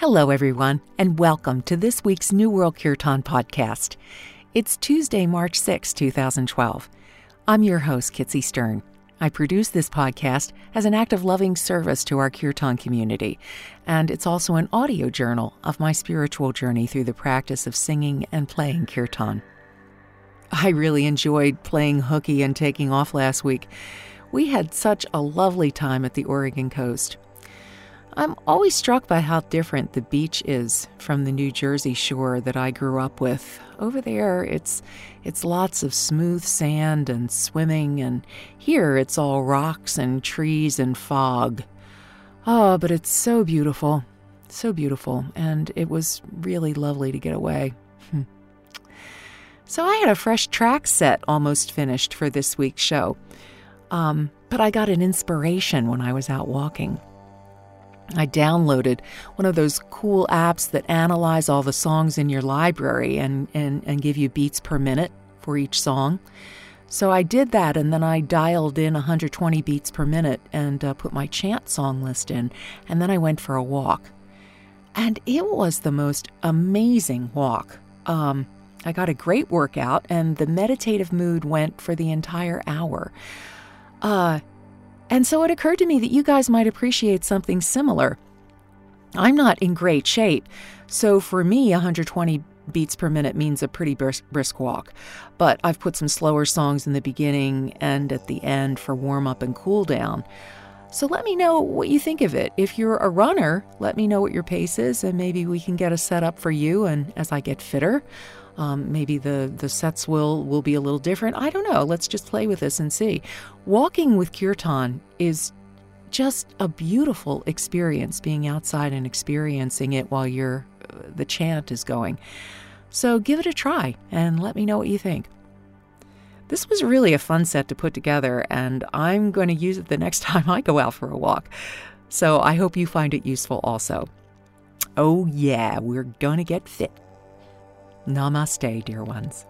Hello, everyone, and welcome to this week's New World Kirtan podcast. It's Tuesday, March 6, 2012. I'm your host, Kitsy Stern. I produce this podcast as an act of loving service to our Kirtan community, and it's also an audio journal of my spiritual journey through the practice of singing and playing Kirtan. I really enjoyed playing hooky and taking off last week. We had such a lovely time at the Oregon coast. I'm always struck by how different the beach is from the New Jersey shore that I grew up with. Over there, it's it's lots of smooth sand and swimming, and here it's all rocks and trees and fog. Oh, but it's so beautiful, so beautiful, and it was really lovely to get away. Hmm. So I had a fresh track set almost finished for this week's show. Um, but I got an inspiration when I was out walking. I downloaded one of those cool apps that analyze all the songs in your library and, and, and give you beats per minute for each song. So I did that and then I dialed in 120 beats per minute and uh, put my chant song list in. And then I went for a walk. And it was the most amazing walk. Um, I got a great workout and the meditative mood went for the entire hour. Uh, and so it occurred to me that you guys might appreciate something similar. I'm not in great shape, so for me, 120 beats per minute means a pretty brisk, brisk, walk. But I've put some slower songs in the beginning and at the end for warm up and cool down. So let me know what you think of it. If you're a runner, let me know what your pace is, and maybe we can get a setup for you. And as I get fitter, um, maybe the, the sets will, will be a little different. I don't know. Let's just play with this and see. Walking with kirtan is just a beautiful experience being outside and experiencing it while you're, uh, the chant is going. So give it a try and let me know what you think. This was really a fun set to put together, and I'm going to use it the next time I go out for a walk. So I hope you find it useful also. Oh, yeah, we're going to get fit. Namaste, dear ones.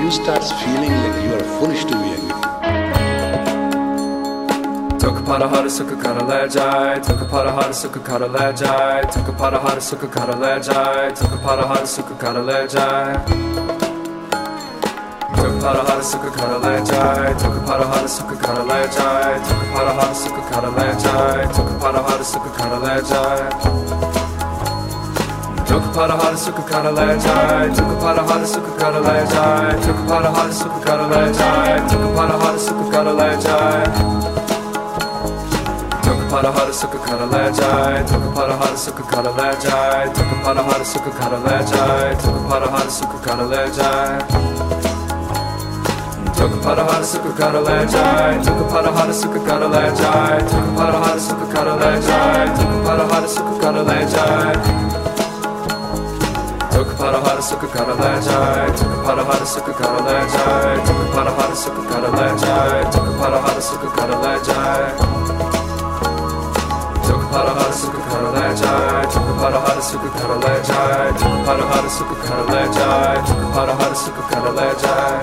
you start feeling like you are foolish to be angry. Toka of hara suka kara a toka para hara suka kara lajai, toka para hara suka kara lajai, toka para hara suka kara lajai. Toka para hara suka kara lajai, toka para hara suka kara lajai, toka para hara suka kara lajai, toka para hara suka kara I. Çok para har sıkı karalayacak Çok para har sıkı karalayacak Çok para har sıkı karalayacak Çok para har sıkı karalayacak Çok para har sıkı karalayacak Çok para har sıkı karalayacak Çok para har sıkı karalayacak Çok para har sıkı karalayacak çok para har sıkı karalayacak Çok para har sıkı karalayacak Çok para har sıkı karalayacak Çok para har sıkı karalayacak Toka para hara suka kara a Toka para took a kara lajai Toka para hara suka kara lajai Toka para hara suka kara lajai Toka a hara suka took a Toka para hara suka kara lajai Toka para hara suka kara lajai Toka para hara a kara lajai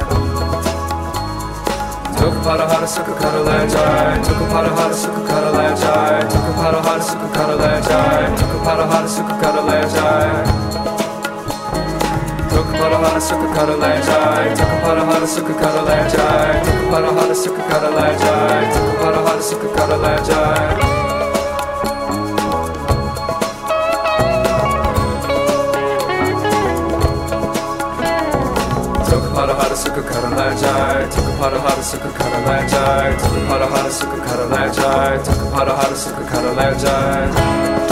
Took para hara a kara lajai Took para hara a kara lajai Took para hara a kara lajai Took para hara a kara lajai para lá na suca caralé jai toca para lá na suca caralé jai toca para lá na suca caralé jai toca para lá na suca caralé jai suka karalai jai toka para hara suka karalai jai toka para hara suka karalai jai toka para hara suka karalai jai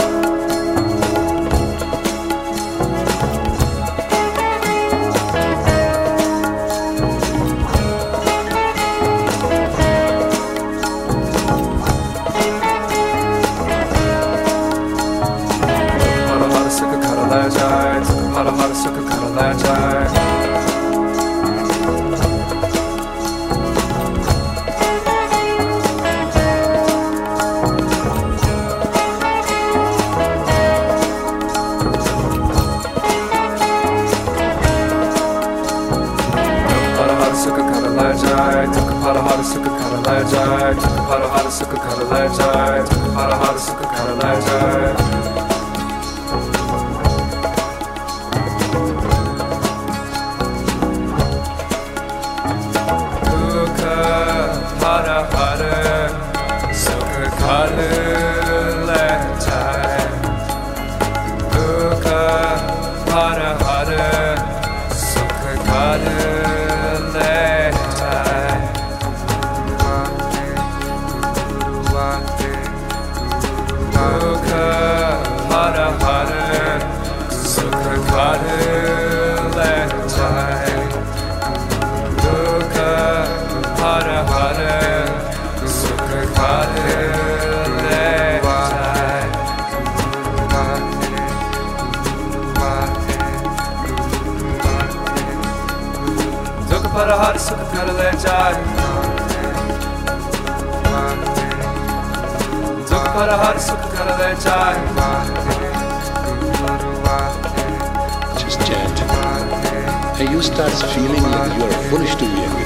you are foolish to be angry.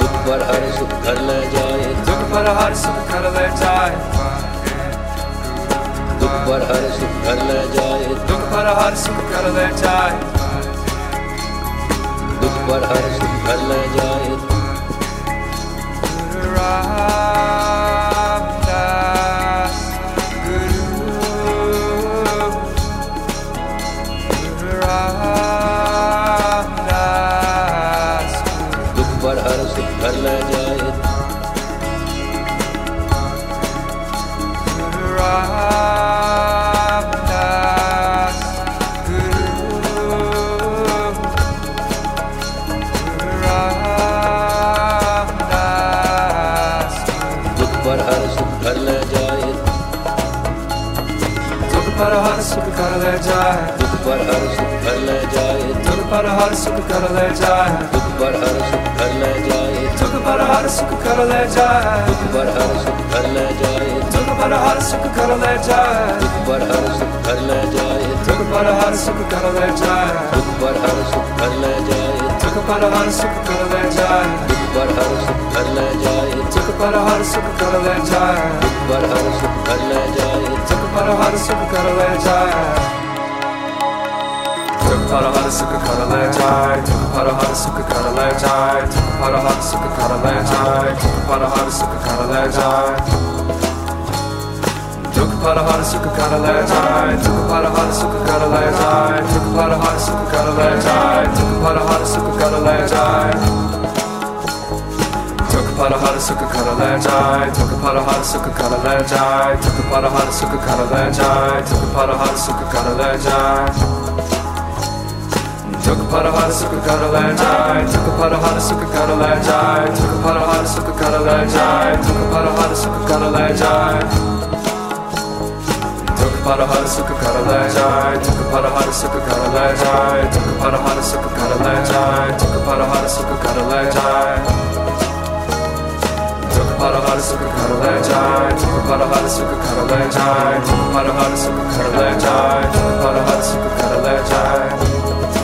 दुख पर हर सुख कर ले जाए। दुख पर हर सुख कर ले जाए। दुख पर हर सुख कर ले जाए। दुख पर हर सुख कर ले जाए। दुख पर हर सुख कर ले जाए। पर हर सुख कर ले जाए दुख पर हर सुख कर ले जाए दुख पर हर सुख कर ले जाए दुख पर हर सुख कर ले जाए दुख पर हर सुख कर ले जाए दुख पर हर सुख कर ले जाए दुख पर हर सुख कर ले जाए दुख पर हर सुख कर ले जाए दुख पर हर सुख कर ले जाए दुख पर हर सुख कर ले जाए दुख पर हर सुख कर ले जाए दुख पर हर सुख कर ले जाए दुख पर हर सुख कर ले जाए Tarahara sıkı karalar çay Tıkı parahara sıkı karalar çay Tıkı parahara sıkı karalar çay Tıkı parahara sıkı karalar çay Tıkı parahara sıkı karalar çay Tıkı parahara sıkı karalar çay Tıkı parahara sıkı karalar çay Tıkı parahara sıkı karalar çay parahar sıkı karalar çay Takı parahar sıkı karalar çay Takı parahar sıkı karalar çay Takı parahar sıkı karalar çay Took a pot of hot sugar, got a large eye. Took a pot of hot sugar, got a large eye. Took a pot of hot sugar, got a large eye. Took a pot of hot sugar, got a large eye. Took a pot of hot sugar, got a large eye. Took a pot of hot sugar, got a large eye. Took a pot of hot sugar, got a large eye. Took a pot of hot sugar, got a large eye. Took a pot of hot sugar, got a large. Took a pot of hot sugar, got a large. Took a pot of hot sugar, got a large. Took a pot of hot sugar, got a large.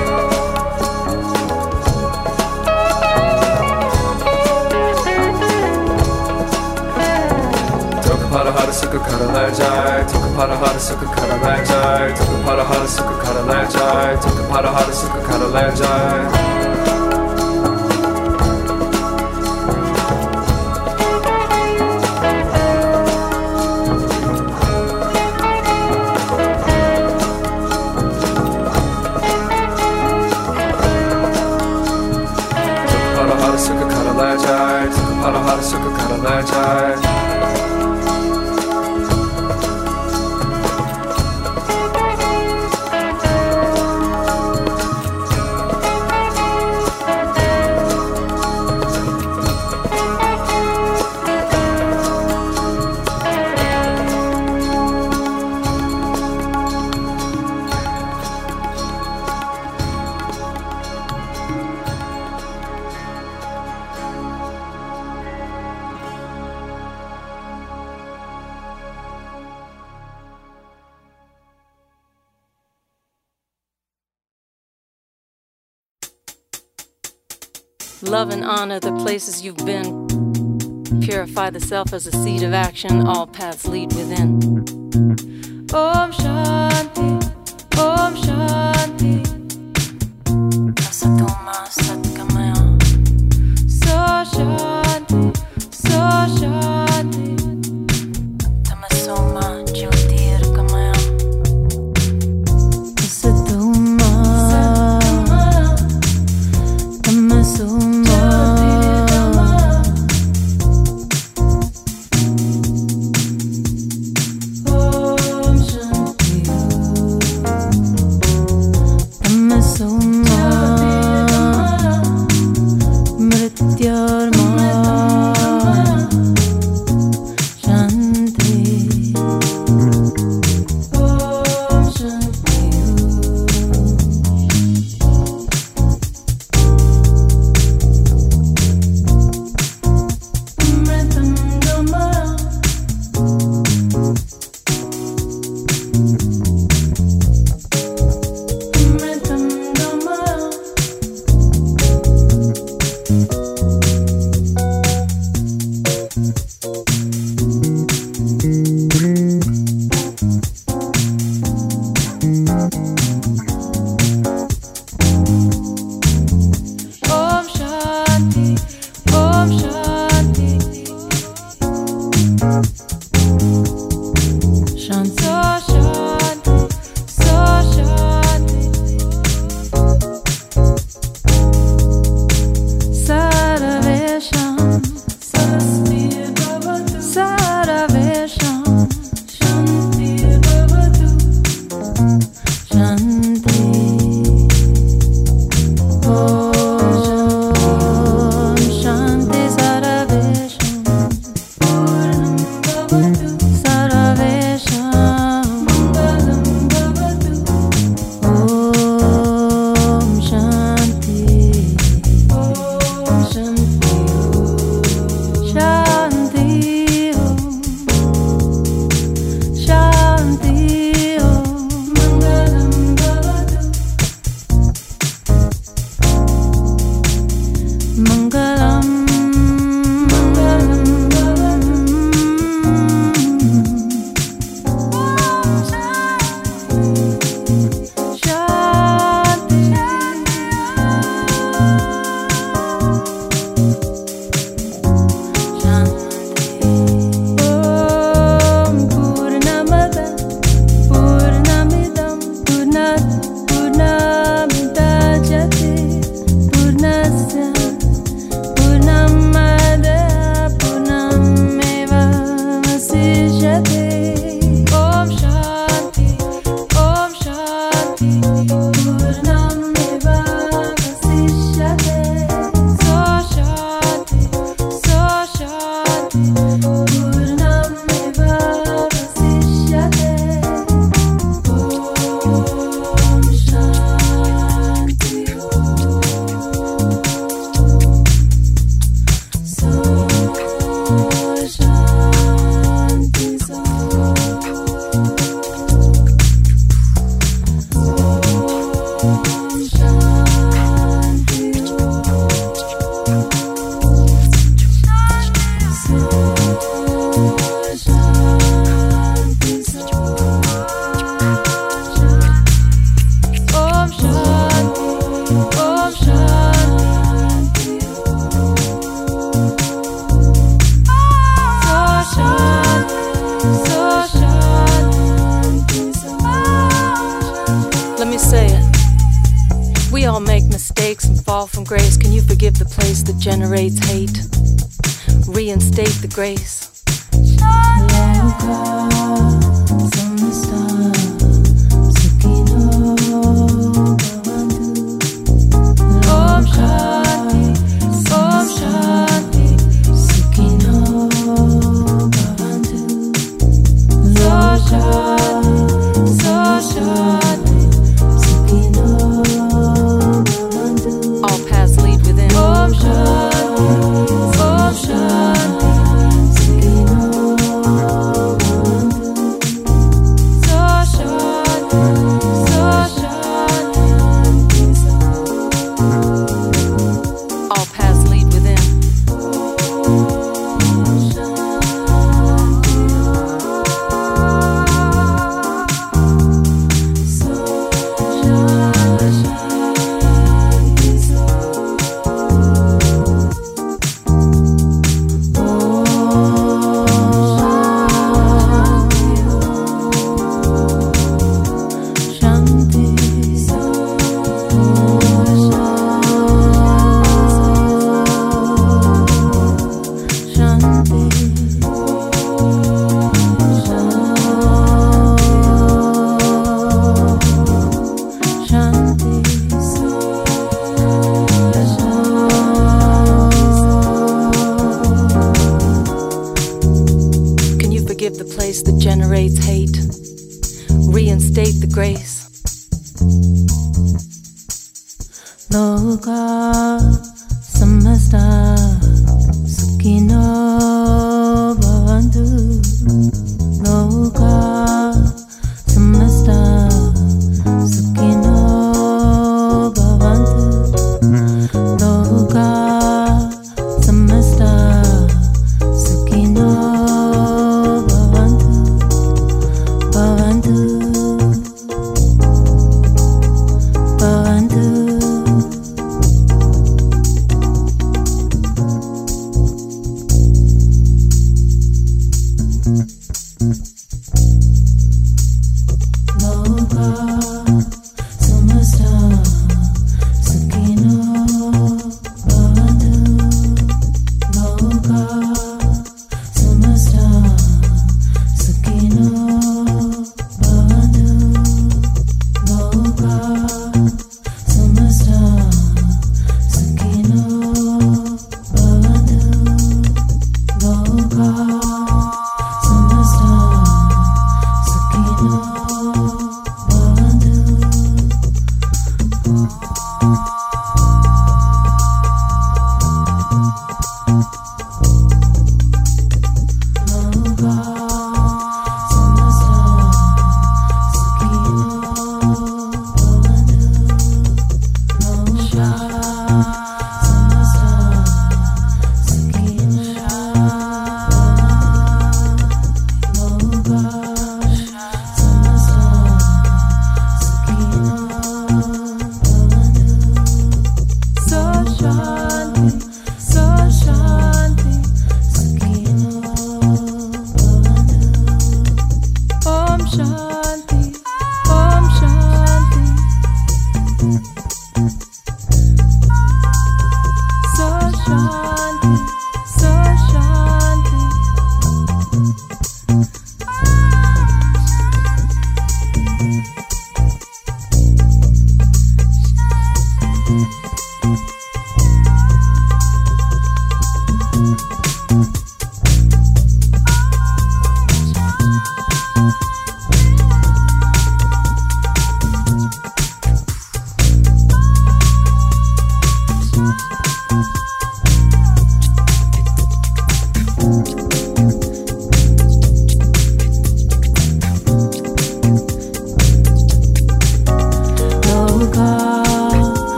hara sıkı karalar car Takı para hara sıkı karalar car Takı para hara sıkı karalar car Takı para hara sıkı karalar car Love and honor the places you've been. Purify the self as a seed of action. All paths lead within. Oh, Om Shanti,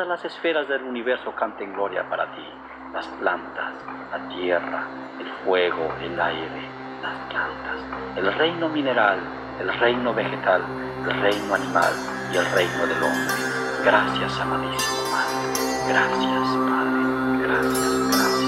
todas las esferas del universo canten gloria para ti. Las plantas, la tierra, el fuego, el aire, las plantas, el reino mineral, el reino vegetal, el reino animal y el reino del hombre. Gracias, amadísimo Padre. Gracias, Padre. Gracias, gracias,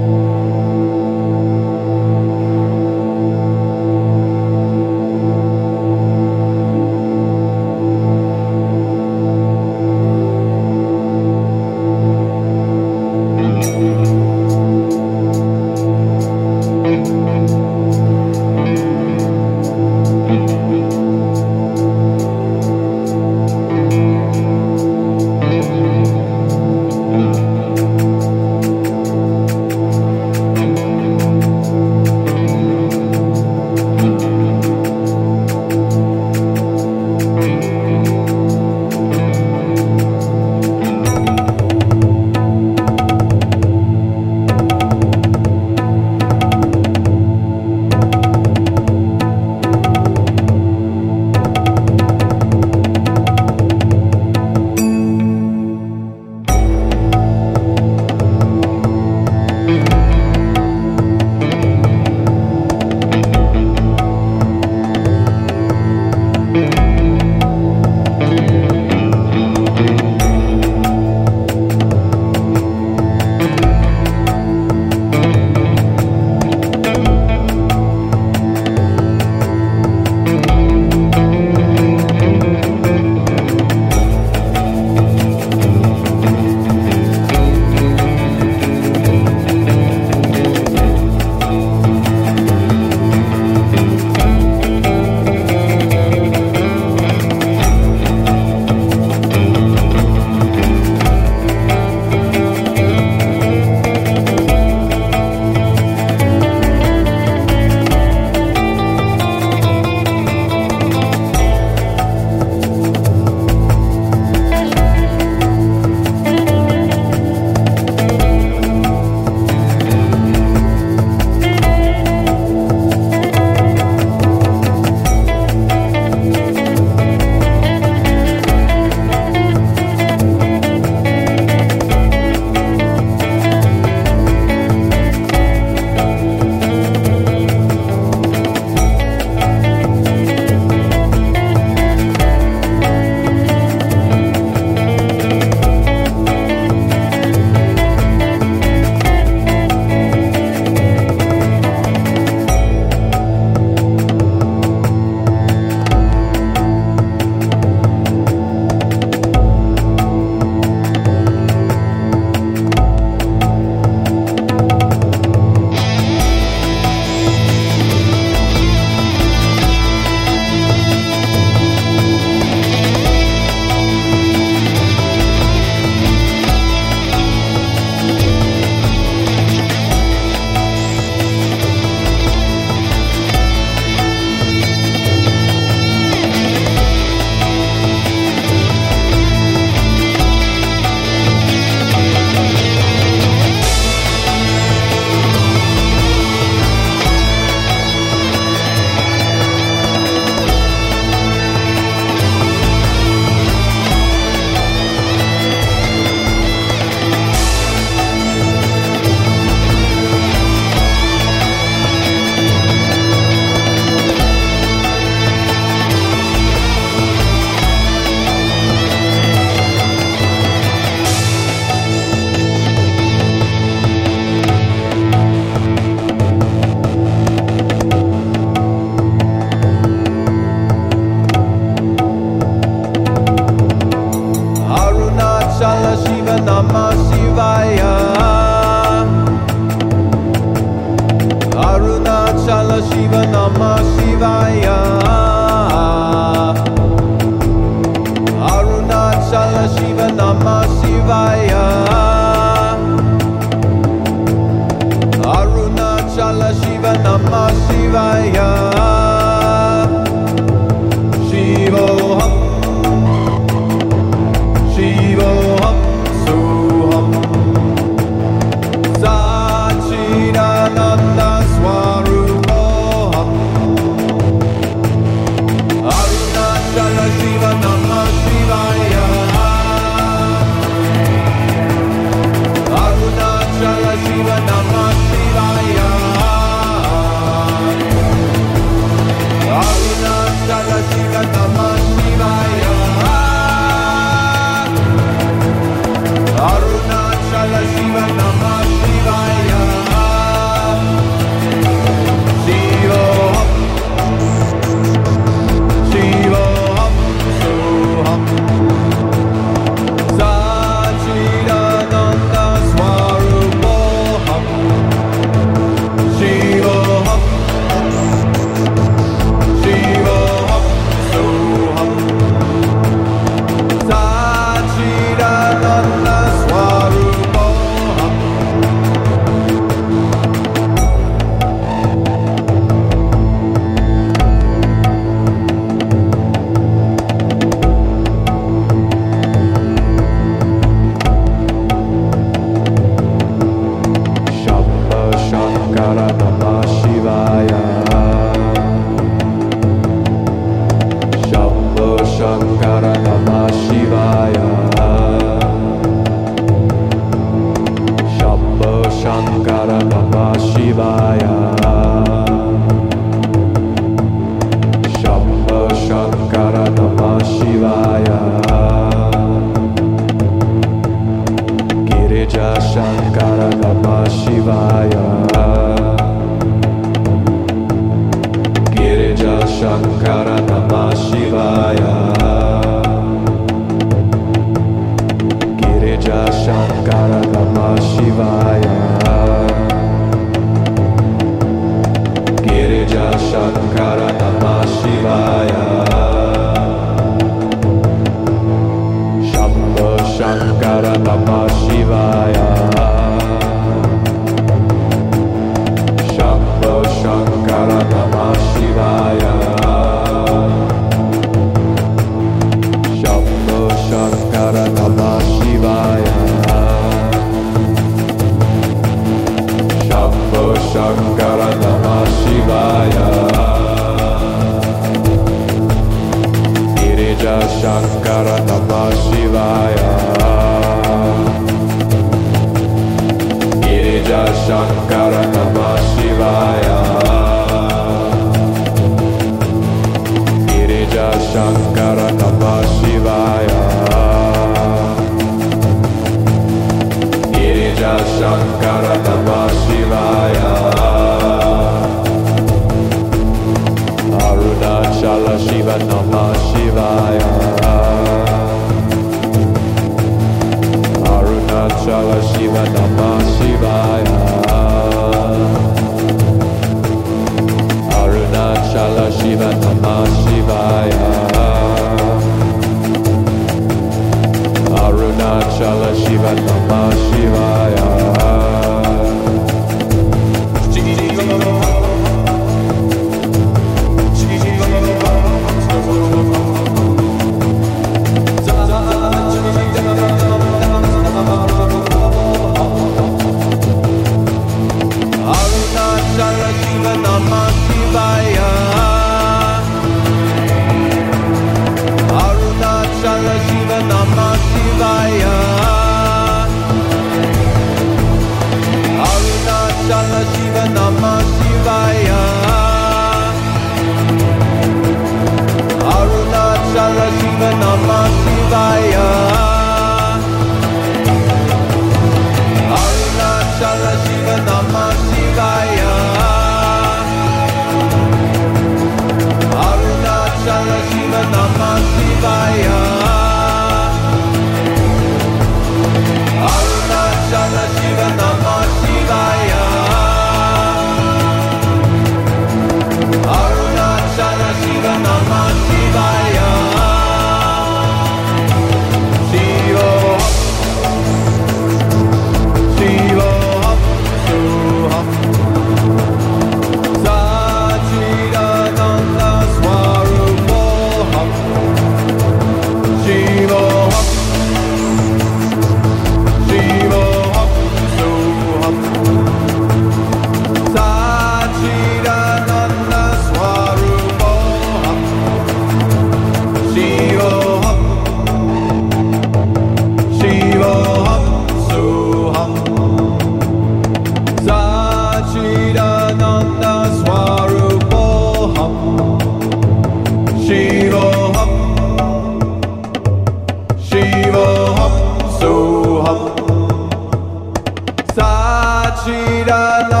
डाला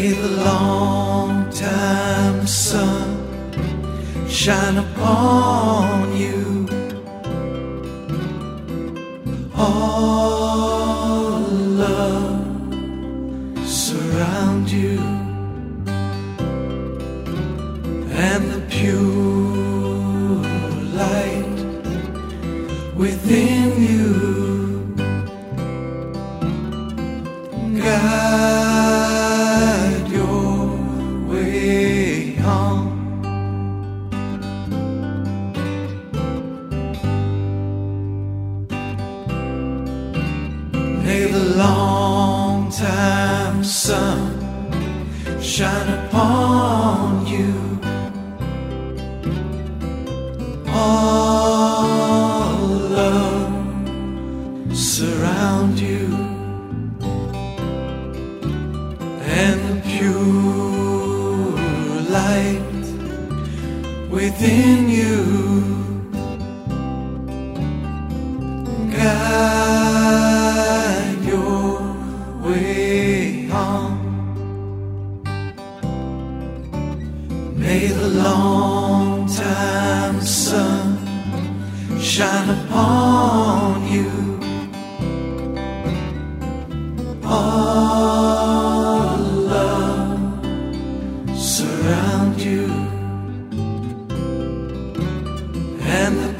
May the long time sun shine upon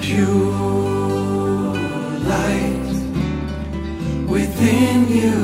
pure light within you.